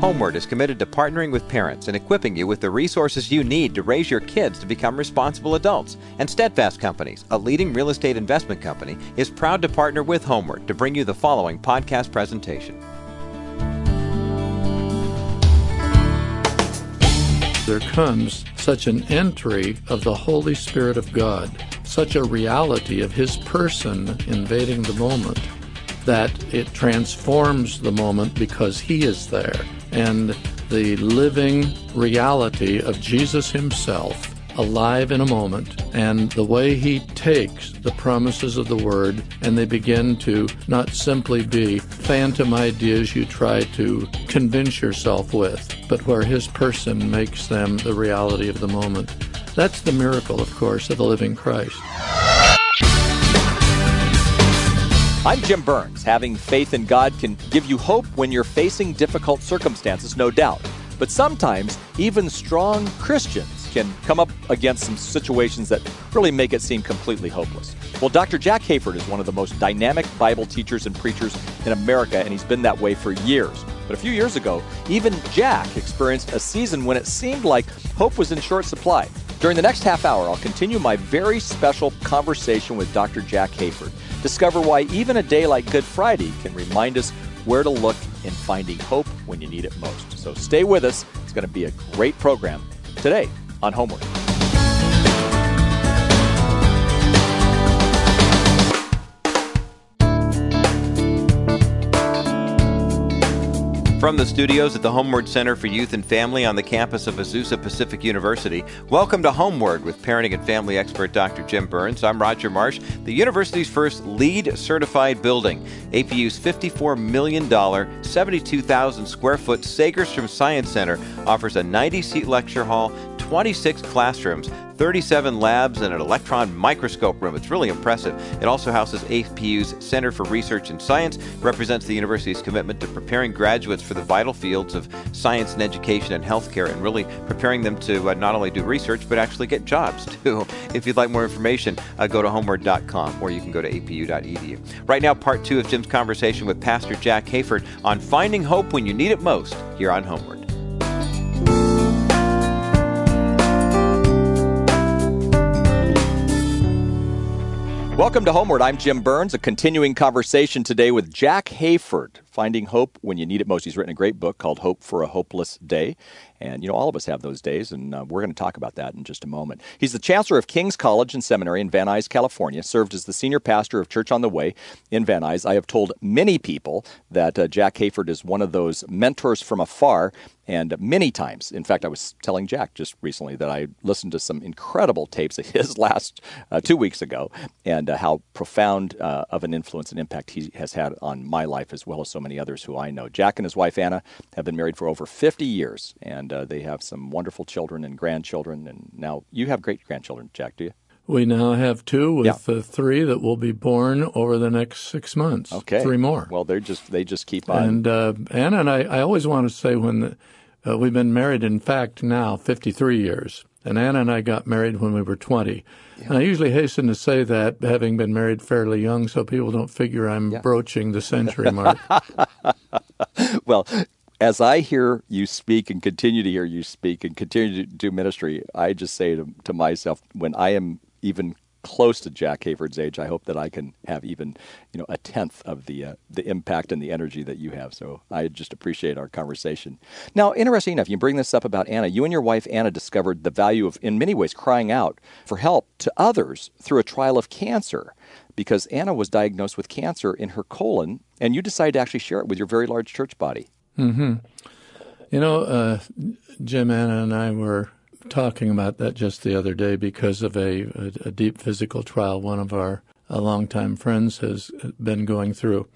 HomeWord is committed to partnering with parents and equipping you with the resources you need to raise your kids to become responsible adults. And Steadfast Companies, a leading real estate investment company, is proud to partner with HomeWord to bring you the following podcast presentation. There comes such an entry of the Holy Spirit of God, such a reality of His person invading the moment that it transforms the moment because He is there. And the living reality of Jesus Himself alive in a moment, and the way he takes the promises of the Word and they begin to not simply be phantom ideas you try to convince yourself with, but where his person makes them the reality of the moment. That's the miracle, of course, of the living Christ. I'm Jim Burns. Having faith in God can give you hope when you're facing difficult circumstances, no doubt. But sometimes, even strong Christians can come up against some situations that really make it seem completely hopeless. Well, Dr. Jack Hayford is one of the most dynamic Bible teachers and preachers in America, and he's been that way for years. But a few years ago, even Jack experienced a season when it seemed like hope was in short supply. During the next half hour, I'll continue my very special conversation with Dr. Jack Hayford. Discover why even a day like Good Friday can remind us where to look in finding hope when you need it most. So stay with us. It's going to be a great program today on HomeWord. From the studios at the HomeWord Center for Youth and Family on the campus of Azusa Pacific University, welcome to HomeWord with parenting and family expert Dr. Jim Burns. I'm Roger Marsh, the university's first LEED certified building. APU's $54 million, 72,000 square foot Segerstrom Science Center offers a 90 seat lecture hall, 26 classrooms, 37 labs, and an electron microscope room. It's really impressive. It also houses APU's Center for Research and Science, represents the university's commitment to preparing graduates for the vital fields of science and education and healthcare, and really preparing them to uh, not only do research, but actually get jobs too. If you'd like more information, uh, go to homeword.com or you can go to apu.edu. Right now, part two of Jim's conversation with Pastor Jack Hayford on finding hope when you need it most here on HomeWord. Welcome to HomeWord. I'm Jim Burns, a continuing conversation today with Jack Hayford, Finding Hope When You Need It Most. He's written a great book called Hope for a Hopeless Day. And, you know, all of us have those days, and uh, we're going to talk about that in just a moment. He's the chancellor of King's College and Seminary in Van Nuys, California, served as the senior pastor of Church on the Way in Van Nuys. I have told many people that uh, Jack Hayford is one of those mentors from afar and many times, in fact, I was telling Jack just recently that I listened to some incredible tapes of his last uh, two weeks ago and uh, how profound uh, of an influence and impact he has had on my life as well as so many others who I know. Jack and his wife Anna have been married for over 50 years and uh, they have some wonderful children and grandchildren. And now you have great grandchildren, Jack, do you? We now have two with yeah. three that will be born over the next six months. Okay, three more. Well, they're just they just keep on. And uh, Anna and I, I always want to say when the, uh, we've been married, in fact, now 53 years. And Anna and I got married when we were 20. Yeah. And I usually hasten to say that, having been married fairly young, so people don't figure I'm yeah. broaching the century mark. well, as I hear you speak and continue to hear you speak and continue to do ministry, I just say to, to myself, when I am even close to Jack Hayford's age, I hope that I can have even, you know, a tenth of the uh, the impact and the energy that you have. So I just appreciate our conversation. Now, interesting enough, you bring this up about Anna. You and your wife Anna discovered the value of, in many ways, crying out for help to others through a trial of cancer, because Anna was diagnosed with cancer in her colon, and you decided to actually share it with your very large church body. Hmm. You know, uh, Jim, Anna, and I were talking about that just the other day because of a, a, a deep physical trial one of our longtime friends has been going through.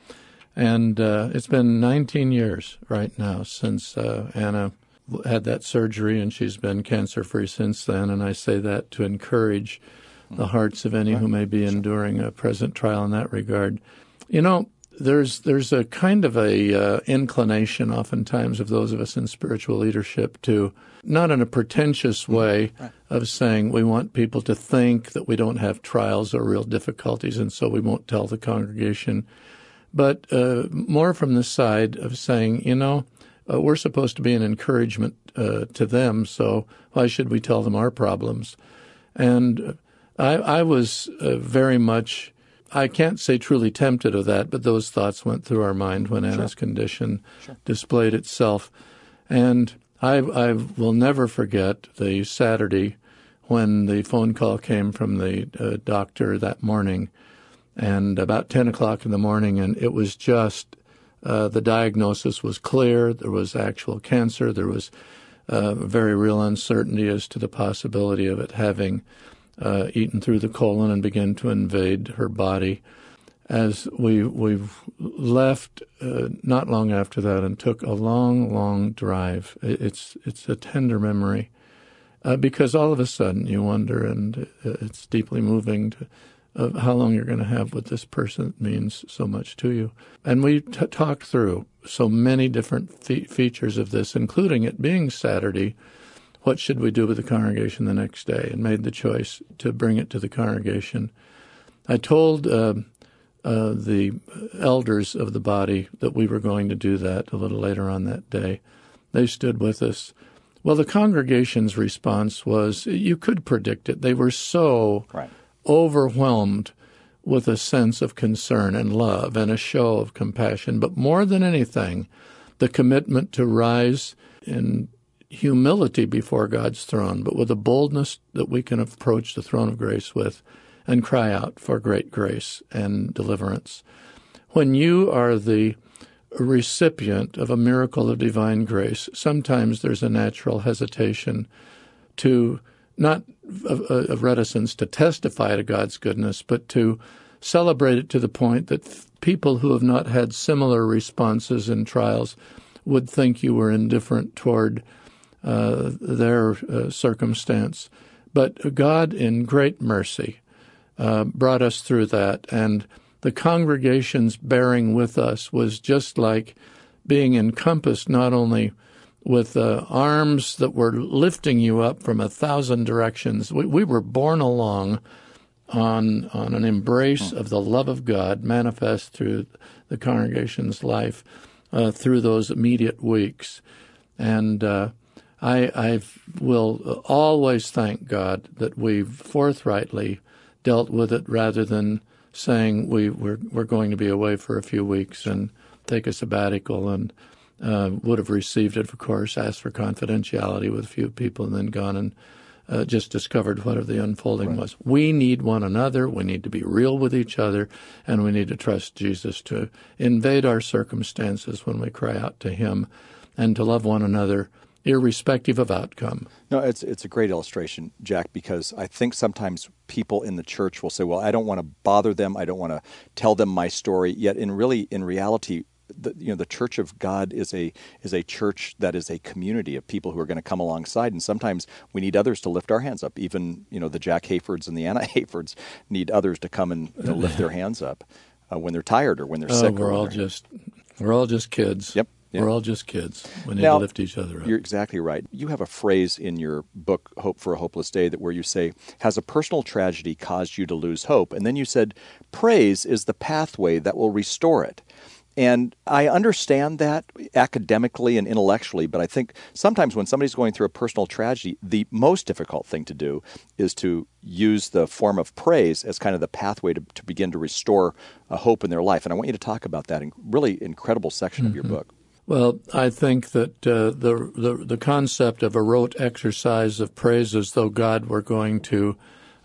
And uh, it's been 19 years right now since uh, Anna had that surgery, and she's been cancer free since then. And I say that to encourage the hearts of any who may be enduring a present trial in that regard. You know, there's there's a kind of a uh, inclination oftentimes of those of us in spiritual leadership to not in a pretentious mm-hmm. way right. of saying we want people to think that we don't have trials or real difficulties and so we won't tell the congregation but uh, more from the side of saying you know uh, we're supposed to be an encouragement uh, to them. So why should we tell them our problems? And I, I was uh, very much, I can't say truly tempted of that, but those thoughts went through our mind when Anna's condition sure. displayed itself. And I, I will never forget the Saturday when the phone call came from the uh, doctor that morning, and about 10 o'clock in the morning, and it was just uh, the diagnosis was clear. There was actual cancer. There was uh, very real uncertainty as to the possibility of it having uh, eaten through the colon and begun to invade her body. As we we left uh, not long after that and took a long, long drive. It's it's a tender memory uh, because all of a sudden you wonder, and uh, it's deeply moving to of how long you're going to have with this person means so much to you. And we t- talked through so many different fe- features of this, including it being Saturday. What should we do with the congregation the next day? And made the choice to bring it to the congregation. I told uh, uh, the elders of the body that we were going to do that a little later on that day. They stood with us. Well, the congregation's response was you could predict it. They were so right overwhelmed with a sense of concern and love and a show of compassion, but more than anything, the commitment to rise in humility before God's throne, but with a boldness that we can approach the throne of grace with and cry out for great grace and deliverance. When you are the recipient of a miracle of divine grace, sometimes there's a natural hesitation to not a, reticence to testify to God's goodness, but to celebrate it to the point that people who have not had similar responses in trials would think you were indifferent toward uh, their uh, circumstance. But God, in great mercy, uh, brought us through that, and the congregation's bearing with us was just like being encompassed not only with uh, arms that were lifting you up from a thousand directions. We, we were borne along on on an embrace of the love of God manifest through the congregation's life uh, through those immediate weeks, and uh, I, I will always thank God that we've forthrightly dealt with it rather than saying we we're, we're going to be away for a few weeks and take a sabbatical and uh, would have received it, of course, asked for confidentiality with a few people, and then gone and uh, just discovered what the unfolding right. was. We need one another. We need to be real with each other, and we need to trust Jesus to invade our circumstances when we cry out to Him, and to love one another irrespective of outcome. No, it's it's a great illustration, Jack, because I think sometimes people in the church will say, "Well, I don't want to bother them. I don't want to tell them my story." Yet, in really, in reality, the, you know the Church of God is a is a church that is a community of people who are going to come alongside, and sometimes we need others to lift our hands up. Even you know the Jack Hayfords and the Anna Hayfords need others to come and you know, lift their hands up uh, when they're tired or when they're oh, sick. We're all just we're all just kids. Yep. We're all just kids. We need now, to lift each other up. You're exactly right. You have a phrase in your book, Hope for a Hopeless Day, that where you say, Has a personal tragedy caused you to lose hope? And then you said, Praise is the pathway that will restore it. And I understand that academically and intellectually, but I think sometimes when somebody's going through a personal tragedy, the most difficult thing to do is to use the form of praise as kind of the pathway to, to begin to restore a hope in their life. And I want you to talk about that in really incredible section mm-hmm. of your mm-hmm. book. Well, I think that uh, the, the the concept of a rote exercise of praise as though God were going to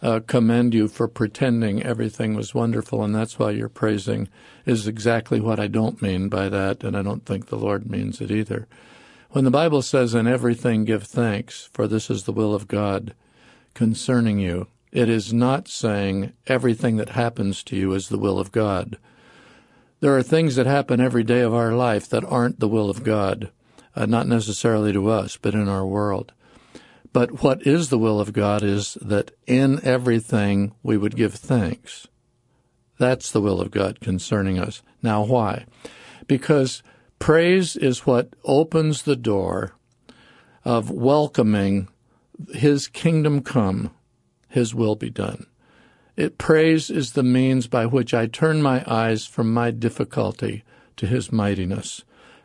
uh, commend you for pretending everything was wonderful and that's why you're praising is exactly what I don't mean by that, and I don't think the Lord means it either. When the Bible says, In everything give thanks, for this is the will of God concerning you, it is not saying everything that happens to you is the will of God. There are things that happen every day of our life that aren't the will of God, uh, not necessarily to us, but in our world. But what is the will of God is that in everything we would give thanks. That's the will of God concerning us. Now, why? Because praise is what opens the door of welcoming His kingdom come, His will be done. It praise is the means by which I turn my eyes from my difficulty to His mightiness.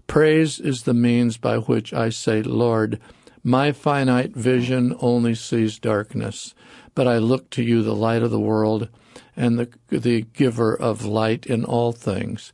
Praise is the means by which I say, Lord, my finite vision only sees darkness, but I look to you, the light of the world, and the, the giver of light in all things.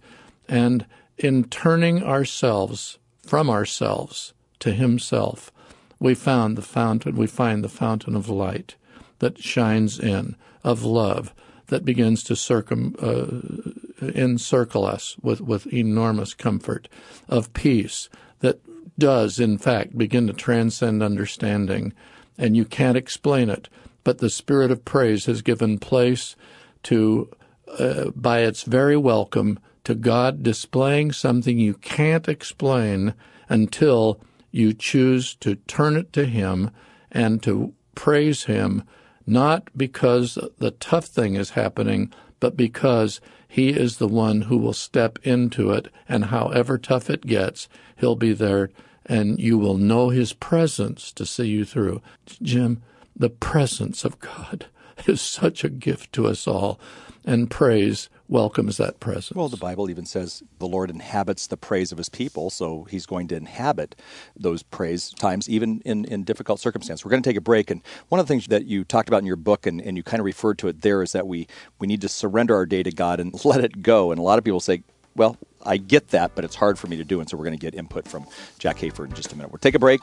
And in turning ourselves from ourselves to Himself, we found the fountain, we find the fountain of light that shines in, of love, that begins to circum, uh, encircle us with, with enormous comfort, of peace that does, in fact, begin to transcend understanding, and you can't explain it. But the spirit of praise has given place to, uh, by its very welcome, to God displaying something you can't explain until you choose to turn it to Him and to praise Him, not because the tough thing is happening, but because He is the one who will step into it, and however tough it gets, He'll be there, and you will know His presence to see you through. Jim, the presence of God is such a gift to us all, and praise welcomes that presence. Well, the Bible even says the Lord inhabits the praise of his people, so he's going to inhabit those praise times, even in, in difficult circumstances. We're going to take a break, and one of the things that you talked about in your book, and, and you kind of referred to it there, is that we, we need to surrender our day to God and let it go. And a lot of people say, well, I get that, but it's hard for me to do. And so we're going to get input from Jack Hayford in just a minute. We'll take a break.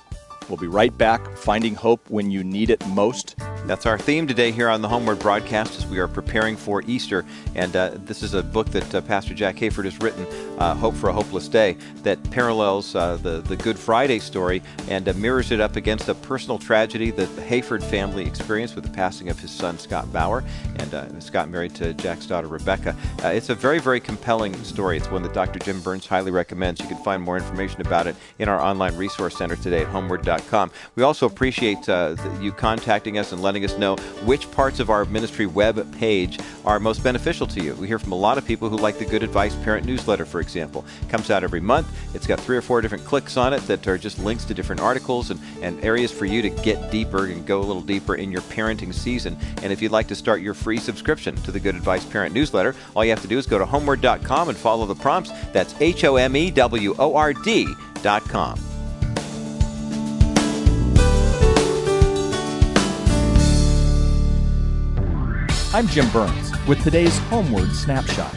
We'll be right back, finding hope when you need it most. That's our theme today here on the HomeWord broadcast as we are preparing for Easter. And uh, this is a book that uh, Pastor Jack Hayford has written, uh, Hope for a Hopeless Day, that parallels uh, the, the Good Friday story and uh, mirrors it up against a personal tragedy that the Hayford family experienced with the passing of his son, Scott Bauer. And uh, Scott married to Jack's daughter, Rebecca. it's a very, very compelling story. It's one that Dr. Jim Burns highly recommends. You can find more information about it in our online resource center today at We also appreciate uh, you contacting us and letting letting us know which parts of our ministry web page are most beneficial to you. We hear from a lot of people who like the Good Advice Parent Newsletter, for example. It comes out every month. It's got three or four different clicks on it that are just links to different articles and, and areas for you to get deeper and go a little deeper in your parenting season. And if you'd like to start your free subscription to the Good Advice Parent Newsletter, all you have to do is go to homeword.com and follow the prompts. That's H O M E W O R D.com. I'm Jim Burns with today's HomeWord Snapshot.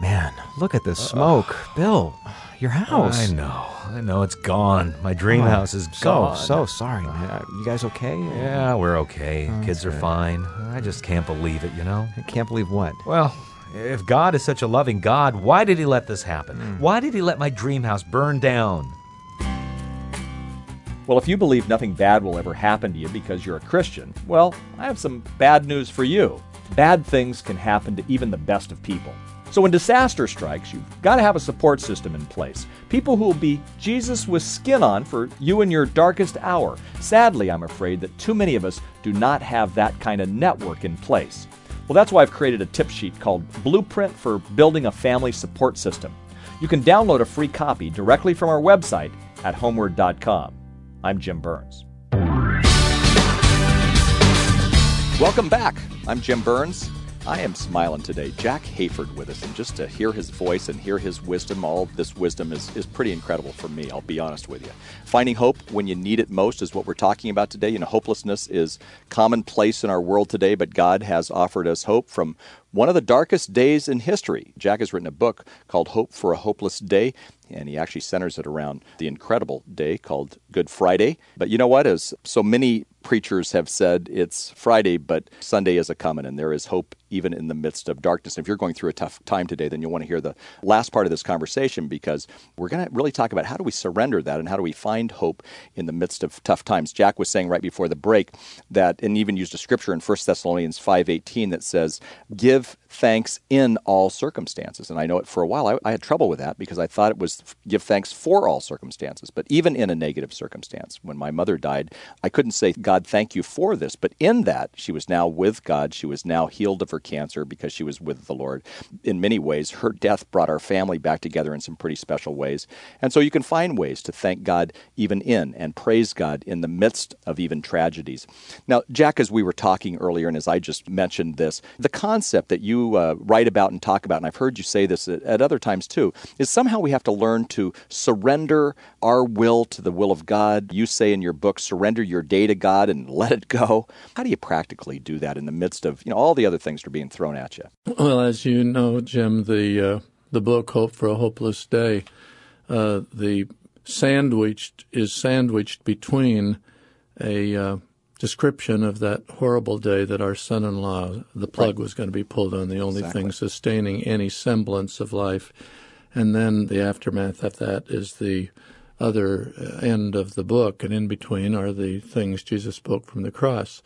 Man, look at the smoke. Uh, Bill, your house. I know. I know it's gone. My dream oh, house is so, gone. So sorry, man. You guys okay? Yeah, we're okay. Oh, Kids are good. fine. I just can't believe it, you know? I can't believe what? Well, if God is such a loving God, why did He let this happen? Mm. Why did He let my dream house burn down? Well, if you believe nothing bad will ever happen to you because you're a Christian, well, I have some bad news for you. Bad things can happen to even the best of people. So when disaster strikes, you've got to have a support system in place. People who will be Jesus with skin on for you in your darkest hour. Sadly, I'm afraid that too many of us do not have that kind of network in place. Well, that's why I've created a tip sheet called Blueprint for Building a Family Support System. You can download a free copy directly from our website at homeword.com. I'm Jim Burns. Welcome back. I'm Jim Burns. I am smiling today. Jack Hayford with us, and just to hear his voice and hear his wisdom, all this wisdom is, is pretty incredible for me, I'll be honest with you. Finding hope when you need it most is what we're talking about today. You know, hopelessness is commonplace in our world today, but God has offered us hope from one of the darkest days in history. Jack has written a book called Hope for a Hopeless Day, and he actually centers it around the incredible day called Good Friday. But you know what? As so many preachers have said, it's Friday, but Sunday is a coming, and there is hope even in the midst of darkness. And If you're going through a tough time today, then you'll want to hear the last part of this conversation because we're going to really talk about how do we surrender that and how do we find hope in the midst of tough times. Jack was saying right before the break that, and even used a scripture in 1 Thessalonians 5.18 that says, give thanks in all circumstances. And I know it for a while, I, I, had trouble with that because I thought it was give thanks for all circumstances. But even in a negative circumstance, when my mother died, I couldn't say, God, thank you for this. But in that, she was now with God. She was now healed of her cancer because she was with the Lord. In many ways, her death brought our family back together in some pretty special ways. And so you can find ways to thank God even in and praise God in the midst of even tragedies. Now, Jack, as we were talking earlier, and as I just mentioned this, the concept that you uh, write about and talk about, and I've heard you say this at, at other times too, is somehow we have to learn to surrender our will to the will of God. You say in your book, surrender your day to God and let it go. How do you practically do that in the midst of you know all the other things are being thrown at you? Well, as you know, Jim, the uh, the book "Hope for a Hopeless Day," uh, the sandwiched is sandwiched between a uh, description of that horrible day that our son-in-law, the plug Right. was going to be pulled on, the only Exactly. thing sustaining any semblance of life, and then the aftermath of that is the other uh, end of the book, and in between are the things Jesus spoke from the cross.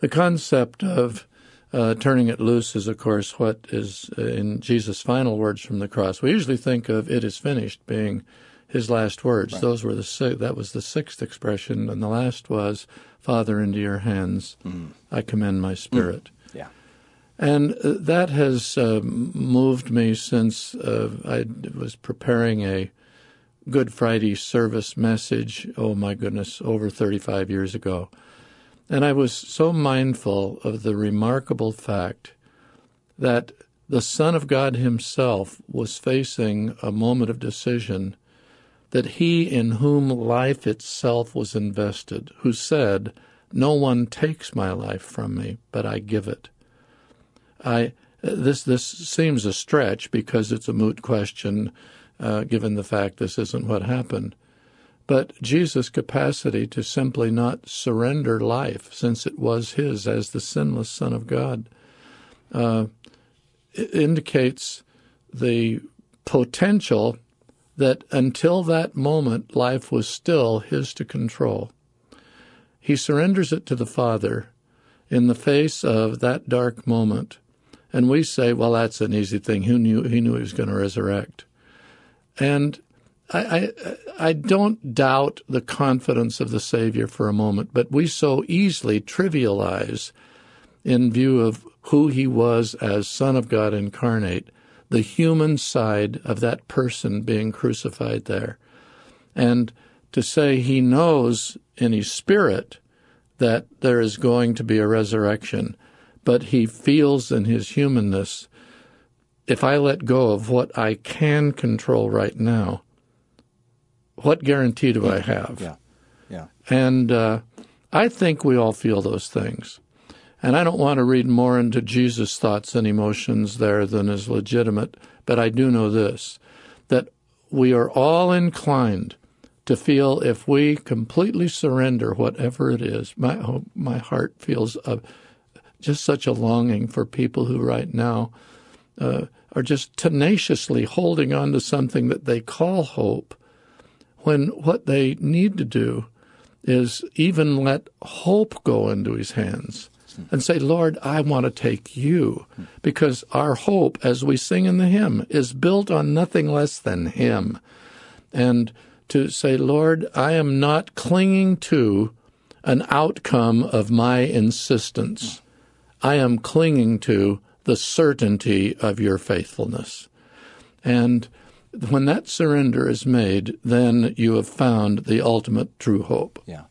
The concept of uh, turning it loose is, of course, what is uh, in Jesus' final words from the cross. We usually think of "it is finished" being his last words. Those were the si- that was the sixth expression, and the last was, "Father, into your hands I commend my spirit." Yeah. And uh, that has uh, moved me since uh, I was preparing a Good Friday service message, oh my goodness, over 35 years ago. And I was so mindful of the remarkable fact that the Son of God Himself was facing a moment of decision that He in whom life itself was invested, who said, No one takes my life from me, but I give it. I this this seems a stretch because it's a moot question, uh, given the fact this isn't what happened. But Jesus' capacity to simply not surrender life, since it was his as the sinless Son of God, uh, indicates the potential that until that moment, life was still his to control. He surrenders it to the Father in the face of that dark moment. And we say, well, that's an easy thing. Knew he knew he was going to resurrect? And I, I I don't doubt the confidence of the Savior for a moment, but we so easily trivialize in view of who he was as Son of God incarnate, the human side of that person being crucified there. And to say he knows in his spirit that there is going to be a resurrection, but he feels in his humanness, if I let go of what I can control right now, what guarantee do I have? Yeah. Yeah. And uh, I think we all feel those things. And I don't want to read more into Jesus' thoughts and emotions there than is legitimate, but I do know this that we are all inclined to feel if we completely surrender whatever it is. My, oh, my heart feels a, just such a longing for people who right now uh, are just tenaciously holding on to something that they call hope when what they need to do is even let hope go into his hands and say, Lord, I want to take you. Because our hope, as we sing in the hymn, is built on nothing less than him. And to say, Lord, I am not clinging to an outcome of my insistence. I am clinging to the certainty of your faithfulness. And when that surrender is made, then you have found the ultimate true hope. Yeah.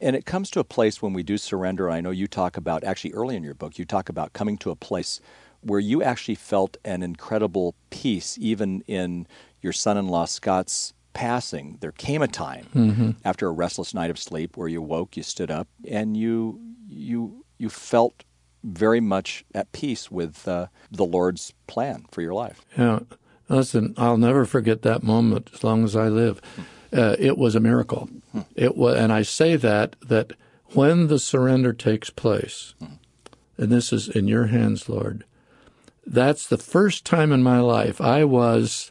And it comes to a place when we do surrender. I know you talk about, actually, early in your book, you talk about coming to a place where you actually felt an incredible peace, even in your son in law Scott's passing. There came a time after a restless night of sleep where you woke, you stood up, and you, you, you felt very much at peace with uh, the Lord's plan for your life. Yeah. Listen, I'll never forget that moment as long as I live. Uh, it was a miracle. It was, and I say that that when the surrender takes place, and this is in your hands, Lord. That's the first time in my life I was.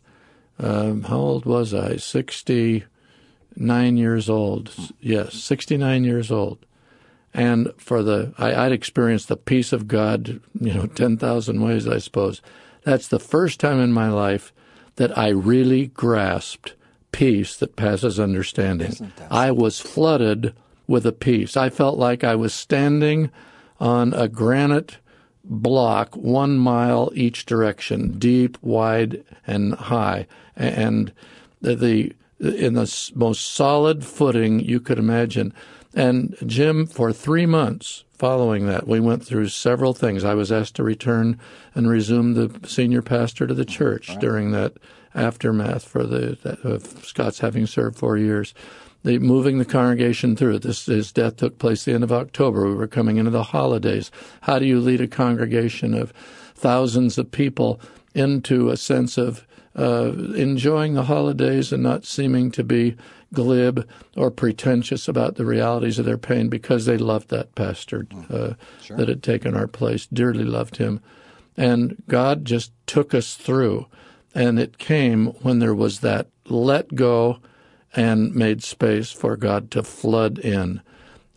Um, how old was I? Sixty-nine years old. Yes, sixty-nine years old. And for the, I, I'd experienced the peace of God, you know, ten thousand ways, I suppose. That's the first time in my life that I really grasped peace that passes understanding. I was flooded with a peace. I felt like I was standing on a granite block, one mile each direction, deep, wide, and high, and the, the in the most solid footing you could imagine. And Jim, for three months following that, we went through several things. I was asked to return and resume the senior pastor to the church right. during that aftermath for the of Scott's having served four years. The moving the congregation through. This his death took place the end of October. We were coming into the holidays. How do you lead a congregation of thousands of people into a sense of uh, enjoying the holidays and not seeming to be glib or pretentious about the realities of their pain because they loved that pastor mm. uh, sure. that had taken our place, dearly loved him. And God just took us through. And it came when there was that let go and made space for God to flood in.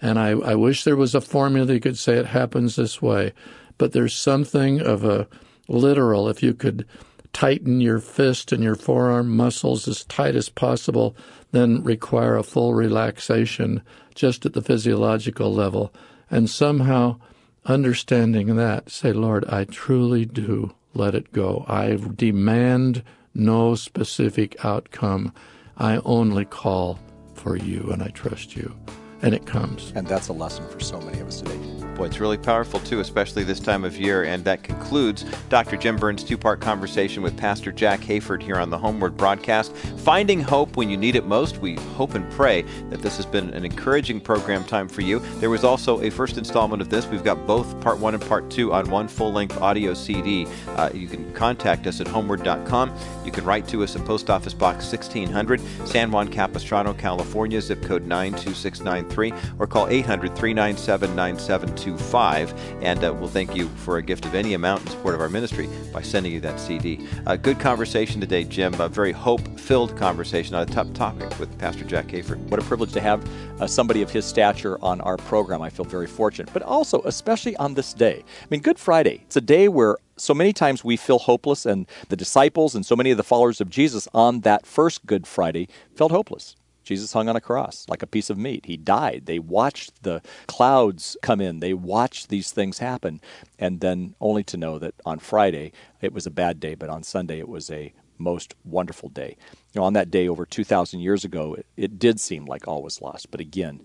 And I, I wish there was a formula that you could say it happens this way, but there's something of a literal, if you could tighten your fist and your forearm muscles as tight as possible, then require a full relaxation just at the physiological level. And somehow understanding that, say, Lord, I truly do let it go. I demand no specific outcome. I only call for you and I trust you. And it comes. And that's a lesson for so many of us today. Boy, it's really powerful too, especially this time of year. And that concludes Dr. Jim Burns' two part conversation with Pastor Jack Hayford here on the HomeWord broadcast. Finding hope when you need it most. We hope and pray that this has been an encouraging program time for you. There was also a first installment of this. We've got both part one and part two on one full length audio CD. Uh, you can contact us at homeword.com. You can write to us at Post Office Box 1600, San Juan Capistrano, California, zip code 92693, or call 800 397 9725. And uh, we'll thank you for a gift of any amount in support of our ministry by sending you that CD. Uh, good conversation today, Jim. A very hope filled conversation on a tough topic with Pastor Jack Hayford. What a privilege to have uh, somebody of his stature on our program. I feel very fortunate, but also, especially on this day. I mean, Good Friday, it's a day where so many times we feel hopeless, and the disciples and so many of the followers of Jesus on that first Good Friday felt hopeless. Jesus hung on a cross like a piece of meat. He died. They watched the clouds come in. They watched these things happen. And then only to know that on Friday it was a bad day, but on Sunday it was a most wonderful day. You know, on that day over 2,000 years ago, it, it did seem like all was lost. But again,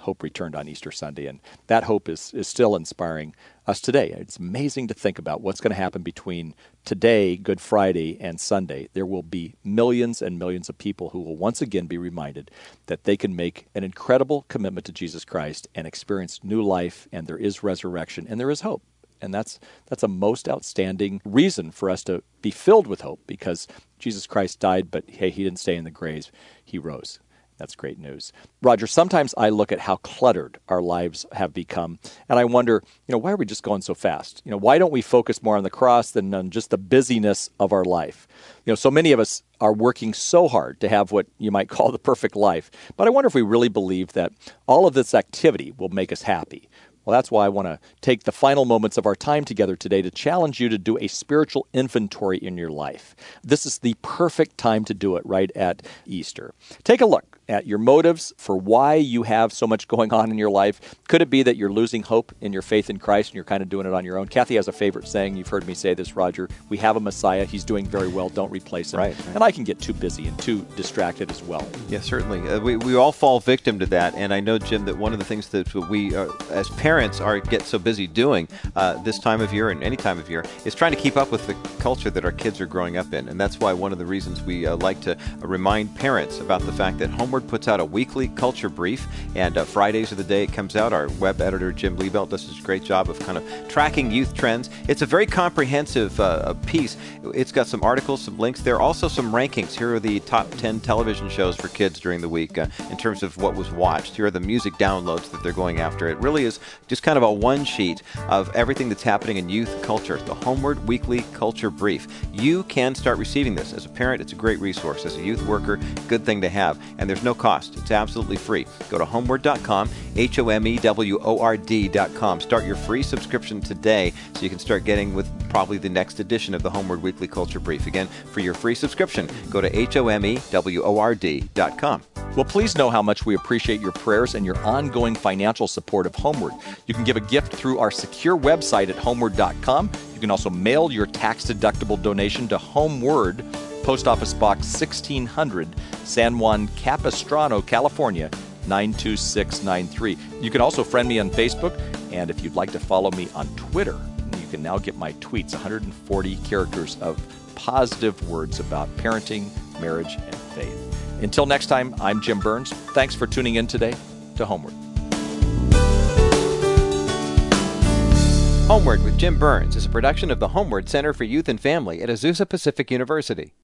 hope returned on Easter Sunday. And that hope is, is still inspiring us today. It's amazing to think about what's going to happen between today, Good Friday, and Sunday. There will be millions and millions of people who will once again be reminded that they can make an incredible commitment to Jesus Christ and experience new life, and there is resurrection, and there is hope. And that's that's a most outstanding reason for us to be filled with hope because Jesus Christ died, but hey, he didn't stay in the grave; he rose. That's great news. Roger, sometimes I look at how cluttered our lives have become, and I wonder, you know, why are we just going so fast? You know, why don't we focus more on the cross than on just the busyness of our life? You know, so many of us are working so hard to have what you might call the perfect life, but I wonder if we really believe that all of this activity will make us happy. Well, that's why I want to take the final moments of our time together today to challenge you to do a spiritual inventory in your life. This is the perfect time to do it right at Easter. Take a look at your motives for why you have so much going on in your life. Could it be that you're losing hope in your faith in Christ and you're kind of doing it on your own? Kathy has a favorite saying. You've heard me say this, Roger. We have a Messiah. He's doing very well. Don't replace him. Right, right. And I can get too busy and too distracted as well. Yeah, certainly. Uh, we, we all fall victim to that. And I know, Jim, that one of the things that we, uh, as parents, are get so busy doing uh, this time of year and any time of year is trying to keep up with the culture that our kids are growing up in. And that's why one of the reasons we uh, like to remind parents about the fact that HomeWord puts out a weekly culture brief, and uh, Fridays of the day it comes out. Our web editor, Jim Liebelt, does a great job of kind of tracking youth trends. It's a very comprehensive uh, piece. It's got some articles, some links. There are also some rankings. Here are the top 10 television shows for kids during the week uh, in terms of what was watched. Here are the music downloads that they're going after. It really is just kind of a one sheet of everything that's happening in youth culture, the HomeWord Weekly Culture Brief. You can start receiving this. As a parent, it's a great resource. As a youth worker, good thing to have. And there's no cost. It's absolutely free. Go to homeword.com, H O M E W O R D.com. Start your free subscription today so you can start getting with probably the next edition of the HomeWord Weekly Culture Brief. Again, for your free subscription, go to H O M E W O R D.com. Well, please know how much we appreciate your prayers and your ongoing financial support of HomeWord. You can give a gift through our secure website at homeword.com. You can also mail your tax deductible donation to HomeWord, Post Office Box 1600, San Juan Capistrano, California 92693. You can also friend me on Facebook, and if you'd like to follow me on Twitter, you can now get my tweets 140 characters of positive words about parenting, marriage, and faith. Until next time, I'm Jim Burns. Thanks for tuning in today to HomeWord. HomeWord with Jim Burns is a production of the HomeWord Center for Youth and Family at Azusa Pacific University.